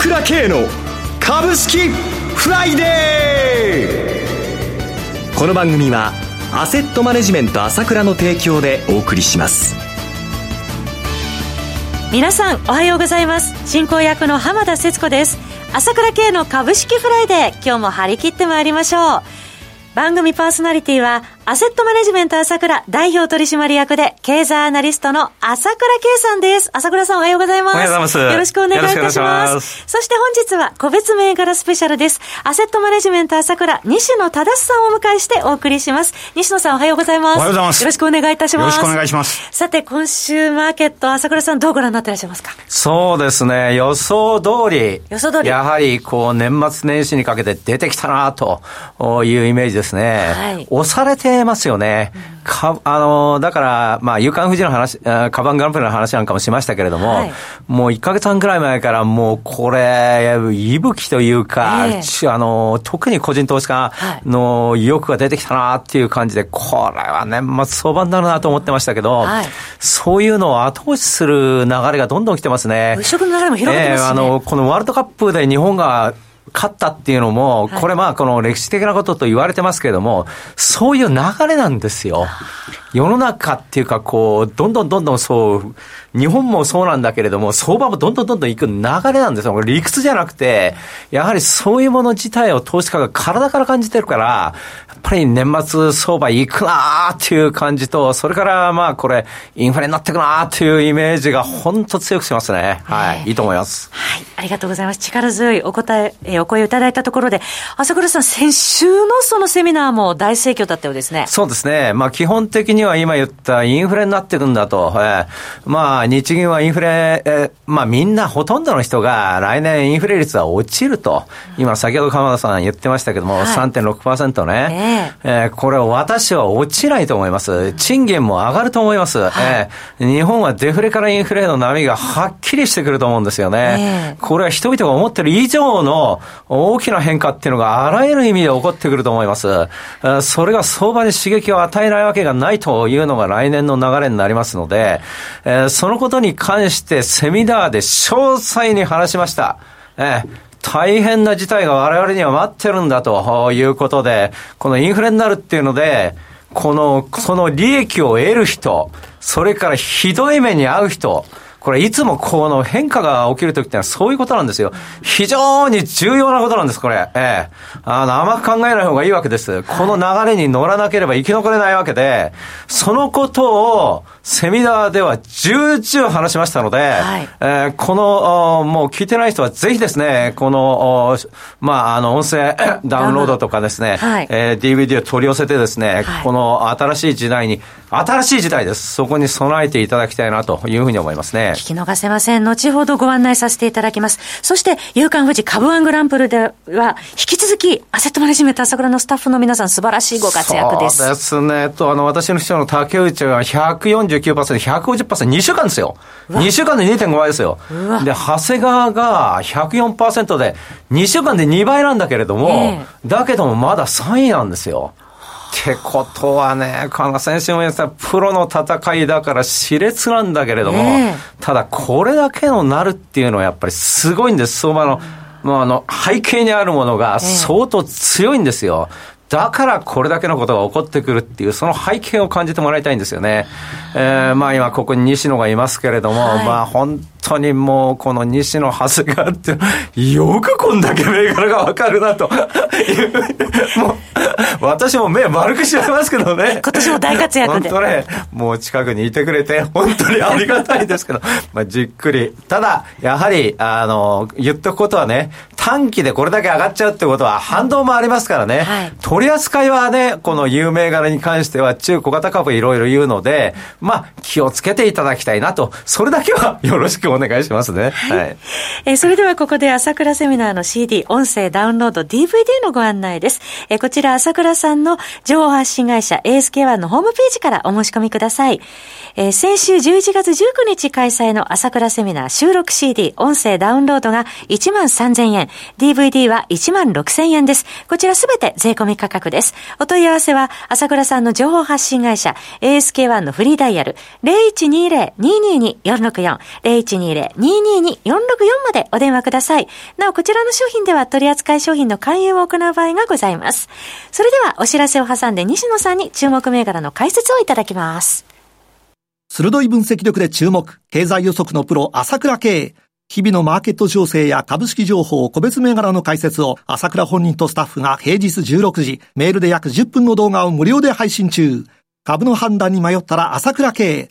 倉慶の株式フライデー。この番組はアセットマネジメント朝倉の提供でお送りします。皆さんおはようございます。進行役の浜田節子です。朝倉慶の株式フライデー今日も張り切ってまいりましょう。番組パーソナリティはアセットマネジメント朝倉代表取締役で、経済アナリストの朝倉慶さんです。朝倉さんおはようございます。おはようございます。よろしくお願いいたします。そして本日は個別銘柄スペシャルです。アセットマネジメント朝倉、西野忠さんをお迎えしてお送りします。西野さんおはようございます。おはようございます。よろしくお願いいたします。よろしくお願いします。さて、今週マーケット、朝倉さんどうご覧になっていらっしゃいますか？そうですね、予想通り。予想通り。やはり、こう、年末年始にかけて出てきたなというイメージですね。はい。押されてますよね。か、あの、だから、まあ、夕刊富士の話、カバングランプリの話なんかもしましたけれども、はい、もう1ヶ月半くらい前からもうこれ、息吹というか、えー、あの、特に個人投資家の意欲が出てきたなっていう感じで、これは年末相場になるなと思ってましたけど、はい、そういうのを後押しする流れがどんどん来てますね。物色の流れも広がってますね。えー、あの、このワールドカップで日本が勝ったっていうのも、これまあこの歴史的なことと言われてますけれども、そういう流れなんですよ。世の中っていうかこう、どんどんどんどんそう、日本もそうなんだけれども、相場もどんどんどんどん行く流れなんですよ。理屈じゃなくて、やはりそういうもの自体を投資家が体から感じてるから、やっぱり年末相場行くなーっていう感じと、それからまあこれ、インフレになっていくなーっていうイメージが本当強くしますね。はい。いいと思います。はい。ありがとうございます。力強いお答え、えお声をいただいたところで、朝倉さん、先週のそのセミナーも大盛況だったようですね。そうですね。まあ基本的には今言ったインフレになっていくんだと。えー、まあ日銀はインフレ、えー、まあみんなほとんどの人が来年インフレ率は落ちると。今先ほど鎌田さん言ってましたけども、はい、3.6%ね。えー、えー、これ私は落ちないと思います。賃金も上がると思います。はい、えー、日本はデフレからインフレの波がはっきりしてくると思うんですよね。えー、これは人々が思ってる以上の大きな変化っていうのがあらゆる意味で起こってくると思います。それが相場に刺激を与えないわけがないというのが来年の流れになりますので、そのことに関してセミナーで詳細に話しました。え大変な事態が我々には待ってるんだということで、このインフレになるっていうので、この、その利益を得る人、それからひどい目に遭う人、これいつもこの変化が起きるときってのはそういうことなんですよ。非常に重要なことなんです、これ。ええ。あの、甘く考えない方がいいわけです。この流れに乗らなければ生き残れないわけで、そのことをセミナーでは重々話しましたので、はい、えー、この、もう聞いてない人はぜひですね、この、まあ、あの、音声 ダウンロードとかですね、はい、えー、DVD を取り寄せてですね、はい、この新しい時代に、新しい時代です。そこに備えていただきたいなというふうに思いますね。聞き逃せません。後ほどご案内させていただきます。そして、夕刊富士株ワングランプルでは、引き続き、アセットマネジメント朝倉のスタッフの皆さん、素晴らしいご活躍です。そうですね。と、あの、私の秘書の竹内は149% 150%、2週間ですよ。2週間で2.5倍ですよ。で、長谷川が104%で、2週間で2倍なんだけれども、えー、だけどもまだ3位なんですよ。ってことはね、この選手も言ったプロの戦いだから熾烈なんだけれども、えー、ただこれだけのなるっていうのはやっぱりすごいんです、相場の。もうあの、背景にあるものが相当強いんですよ。だからこれだけのことが起こってくるっていう、その背景を感じてもらいたいんですよね。えー、まあ今ここに西野がいますけれども、はい、まあ本当にもうこの西野長谷川って、よくこんだけ銘柄がわかるなと。もう、私も目丸くしちゃいますけどね。今年も大活躍で。本当ね、もう近くにいてくれて、本当にありがたいですけど、まあじっくり。ただ、やはり、あの、言っとくことはね、短期でこれだけ上がっちゃうってことは反動もありますからね。はい、取り扱いはね、この有名柄に関しては中小型株いろいろ言うので、まあ気をつけていただきたいなと、それだけはよろしくお願いしますね。はい。はい、えー、それではここで朝倉セミナーの CD、音声ダウンロード、DVD のご案内です。えー、こちら朝倉さんの情報発信会社 ASK1 のホームページからお申し込みください。えー、先週11月19日開催の朝倉セミナー収録 CD、音声ダウンロードが1万3000円、DVD は1万6000円です。こちらすべて税込み価格です。お問い合わせは、朝倉さんの情報発信会社 ASK1 のフリーダイヤル0120-222-464、0120 0120-222-464までお電話ください。なお、こちらの商品では取扱い商品の勧誘を行う場合がございます。それでは、お知らせを挟んで西野さんに注目銘柄の解説をいただきます。鋭い分析力で注目、経済予測のプロ、朝倉慶。日々のマーケット情勢や株式情報、個別銘柄の解説を朝倉本人とスタッフが平日16時、メールで約10分の動画を無料で配信中。株の判断に迷ったら朝倉慶。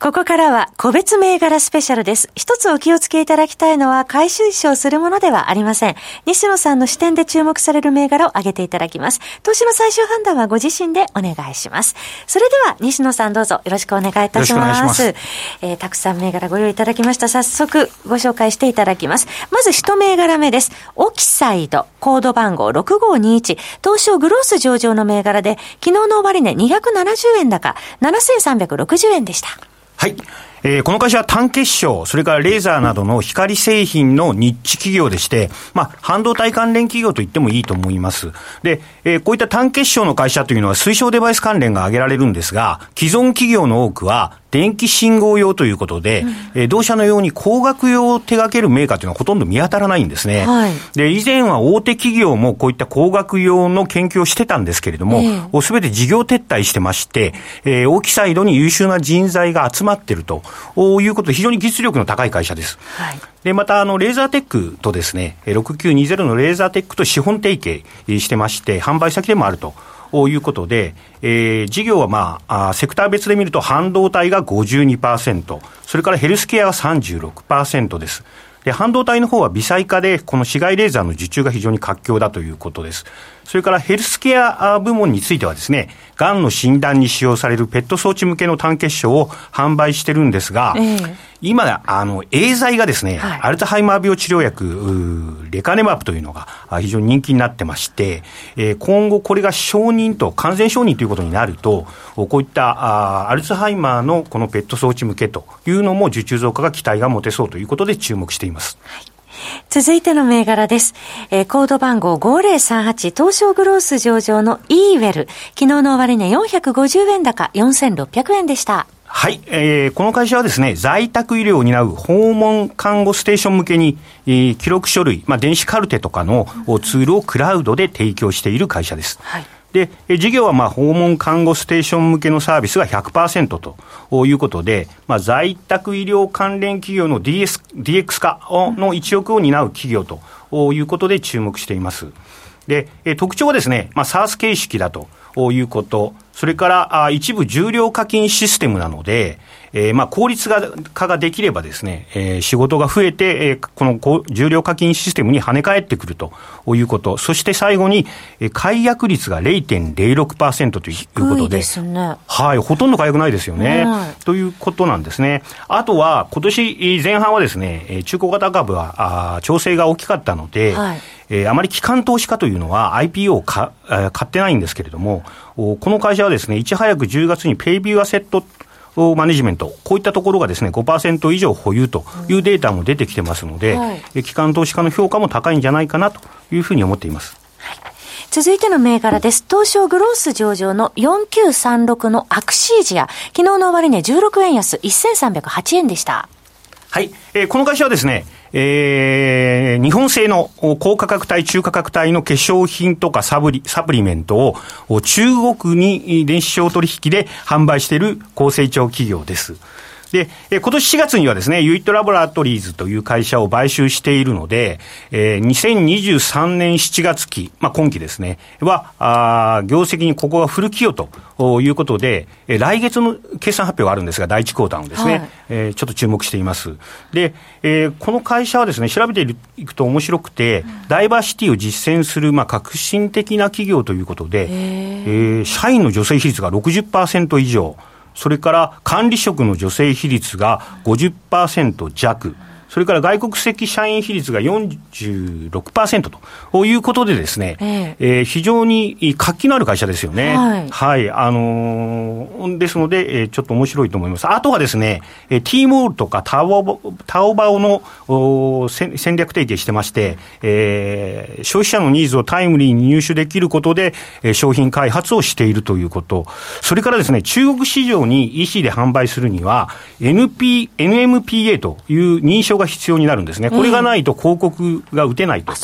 ここからは個別銘柄スペシャルです。一つお気をつけいただきたいのは、回収賞するものではありません。西野さんの視点で注目される銘柄を挙げていただきます。投資の最終判断はご自身でお願いします。それでは、西野さんどうぞよろしくお願いいたします。ますえー、たくさん銘柄ご用意いただきました。早速ご紹介していただきます。まず一銘柄目です。オキサイド、コード番号6521、東証グロース上場の銘柄で、昨日の終値270円高、7360円でした。はい。えー、この会社は単結晶、それからレーザーなどの光製品のニッチ企業でして、まあ、半導体関連企業と言ってもいいと思います。で、えー、こういった単結晶の会社というのは水晶デバイス関連が挙げられるんですが、既存企業の多くは、電気信号用ということで、うん、同社のように工学用を手掛けるメーカーというのはほとんど見当たらないんですね。はい、で、以前は大手企業もこういった工学用の研究をしてたんですけれども、す、べ、て事業撤退してまして、えー、大きサイドに優秀な人材が集まっているということで、非常に技術力の高い会社です。はいで、また、あの、レーザーテックとですね、6920のレーザーテックと資本提携してまして、販売先でもあると。いうことで、えー、事業はまあ、セクター別で見ると半導体が52%、それからヘルスケアは36%です。で、半導体の方は微細化で、この紫外レーザーの受注が非常に活況だということです。それからヘルスケア部門についてはですね、がんの診断に使用されるペット装置向けの単結晶を販売してるんですが、えー、今、あの、エーザイがですね、はい、アルツハイマー病治療薬、レカネマップというのが非常に人気になってまして、えー、今後これが承認と、完全承認ということになると、こういったあアルツハイマーのこのペット装置向けというのも受注増加が期待が持てそうということで注目しています。はい続いての銘柄です。えー、コード番号5038東証グロース上場のイーウェル。昨日の終値450円高4600円でした。はい、えー、この会社はですね、在宅医療を担う訪問看護ステーション向けに、えー、記録書類、まあ、電子カルテとかのツールをクラウドで提供している会社です。はいで、事業はまあ訪問看護ステーション向けのサービスが100%ということで、まあ、在宅医療関連企業の DS DX 化の一翼を担う企業ということで注目しています。で、特徴はですね、まあ、SARS 形式だということ、それから一部重量課金システムなので、えー、まあ効率化ができればですね、えー、仕事が増えて、えー、この重量課金システムに跳ね返ってくるということ、そして最後に、えー、解約率が0.06%ということで、ね、はい、ほとんど解約ないですよね、はい、ということなんですね。あとは、今年前半はですね、中古型株はあ調整が大きかったので、はい。えー、あまり機関投資家というのは IPO をか、えー、買ってないんですけれども、この会社はですね、いち早く10月にペイビューアセットマネジメント、こういったところがですね、5%以上保有というデータも出てきてますので、うんはい、機関投資家の評価も高いんじゃないかなというふうに思っています。続いての銘柄です。東証グロース上場の4936のアクシージア。昨日の終値16円安1308円でした。はい。えー、この会社はですね、えー、日本製の高価格帯、中価格帯の化粧品とかサブリサプリメントを中国に電子商取引で販売している高成長企業です。で、え今年4月にはですね、ユイットラボラトリーズという会社を買収しているので、えー、2023年7月期、まあ、今期ですね、は、あ業績にここがフル寄与ということで、えー、来月の決算発表があるんですが、第1クォーターのですね、はい、えー、ちょっと注目しています。で、えー、この会社はですね、調べていくと面白くて、ダイバーシティを実践する、まあ、革新的な企業ということで、えー、社員の女性比率が60%以上、それから管理職の女性比率が50%弱。それから外国籍社員比率が46%ということでですね、えー、えー、非常に活気のある会社ですよね。はい。はい、あのー、ですので、えー、ちょっと面白いと思います。あとはですね、えー、T モールとかタオタオバオのお戦略提携してまして、えー、消費者のニーズをタイムリーに入手できることで、えー、商品開発をしているということ。それからですね、中国市場に EC で販売するには、NP、NMPA という認証が必要になるんですね、これがないと広告が打てないと、ね、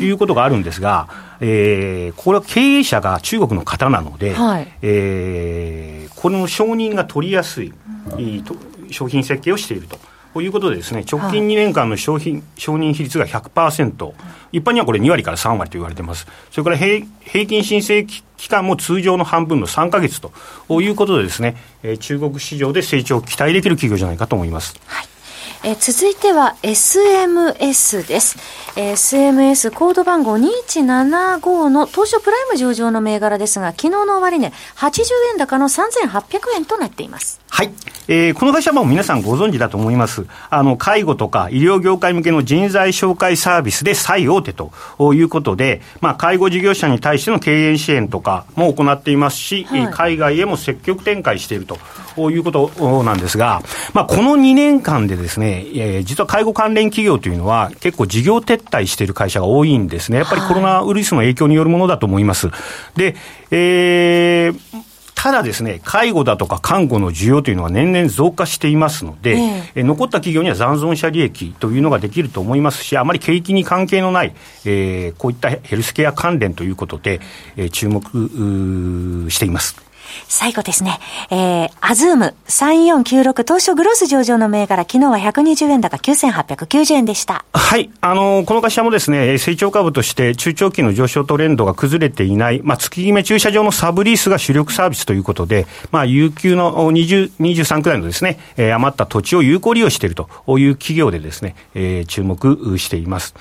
いうことがあるんですが、えー、これは経営者が中国の方なので、はい、えー、この承認が取りやすい、うん、商品設計をしていると。ということでですね、直近2年間の商品、承認比率が100%、一般にはこれ2割から3割と言われています。それから平平均申請期間も通常の半分の3か月と。いうことでですね、中国市場で成長を期待できる企業じゃないかと思います。はいえ続いては SMS です。え SMS コード番号2175の当初プライム上場の銘柄ですが、昨日の終値、80円高の3800円となっています。はい。えー、この会社も皆さんご存知だと思います。あの、介護とか医療業界向けの人材紹介サービスで最大手ということで、まあ、介護事業者に対しての経営支援とかも行っていますし、はい、海外へも積極展開しているということなんですが、まあ、この2年間でですね、えー、実は介護関連企業というのは結構事業撤退している会社が多いんですね。やっぱりコロナウイルスの影響によるものだと思います。で、えー、ただですね、介護だとか看護の需要というのは年々増加していますので、ええ残った企業には残存者利益というのができると思いますし、あまり景気に関係のない、えー、こういったヘルスケア関連ということで、えー、注目しています。最後ですね、えー、アズーム3496東証グロス上場の銘柄、昨日は120円高9890円でした。はい。あの、この会社もですね、成長株として中長期の上昇トレンドが崩れていない、まあ、月決め駐車場のサブリースが主力サービスということで、まあ、有給の20、23くらいのですね、えー、余った土地を有効利用しているという企業でですね、えー、注目しています。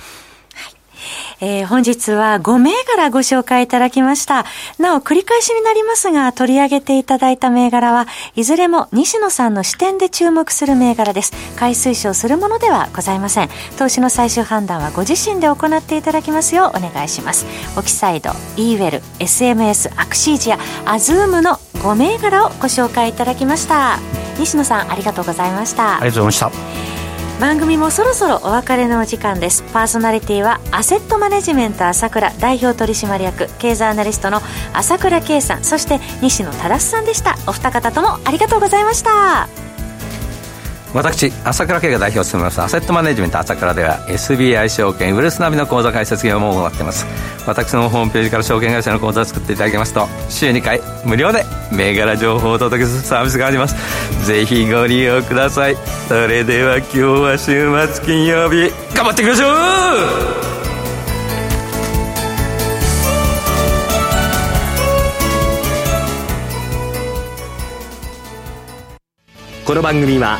えー、本日は5銘柄ご紹介いただきました。なお、繰り返しになりますが、取り上げていただいた銘柄は、いずれも西野さんの視点で注目する銘柄です。買い推奨するものではございません。投資の最終判断はご自身で行っていただきますようお願いします。オキサイド、イーウェル、SMS、アクシージア、アズームの5銘柄をご紹介いただきました。西野さん、ありがとうございました。ありがとうございました。番組もそろそろお別れのお時間です。パーソナリティはアセットマネジメント朝倉代表取締役経済アナリストの朝倉圭さんそして西野忠さんでした。お二方ともありがとうございました。私朝倉慶が代表を務めますアセットマネジメント朝倉では SBI 証券ウルスナビの口座開設業務を行っています。私のホームページから証券会社の口座を作っていただきますと週2回無料で銘柄情報をお届けするサービスがあります。ぜひご利用ください。それでは今日は週末金曜日頑張っていきましょう!この番組は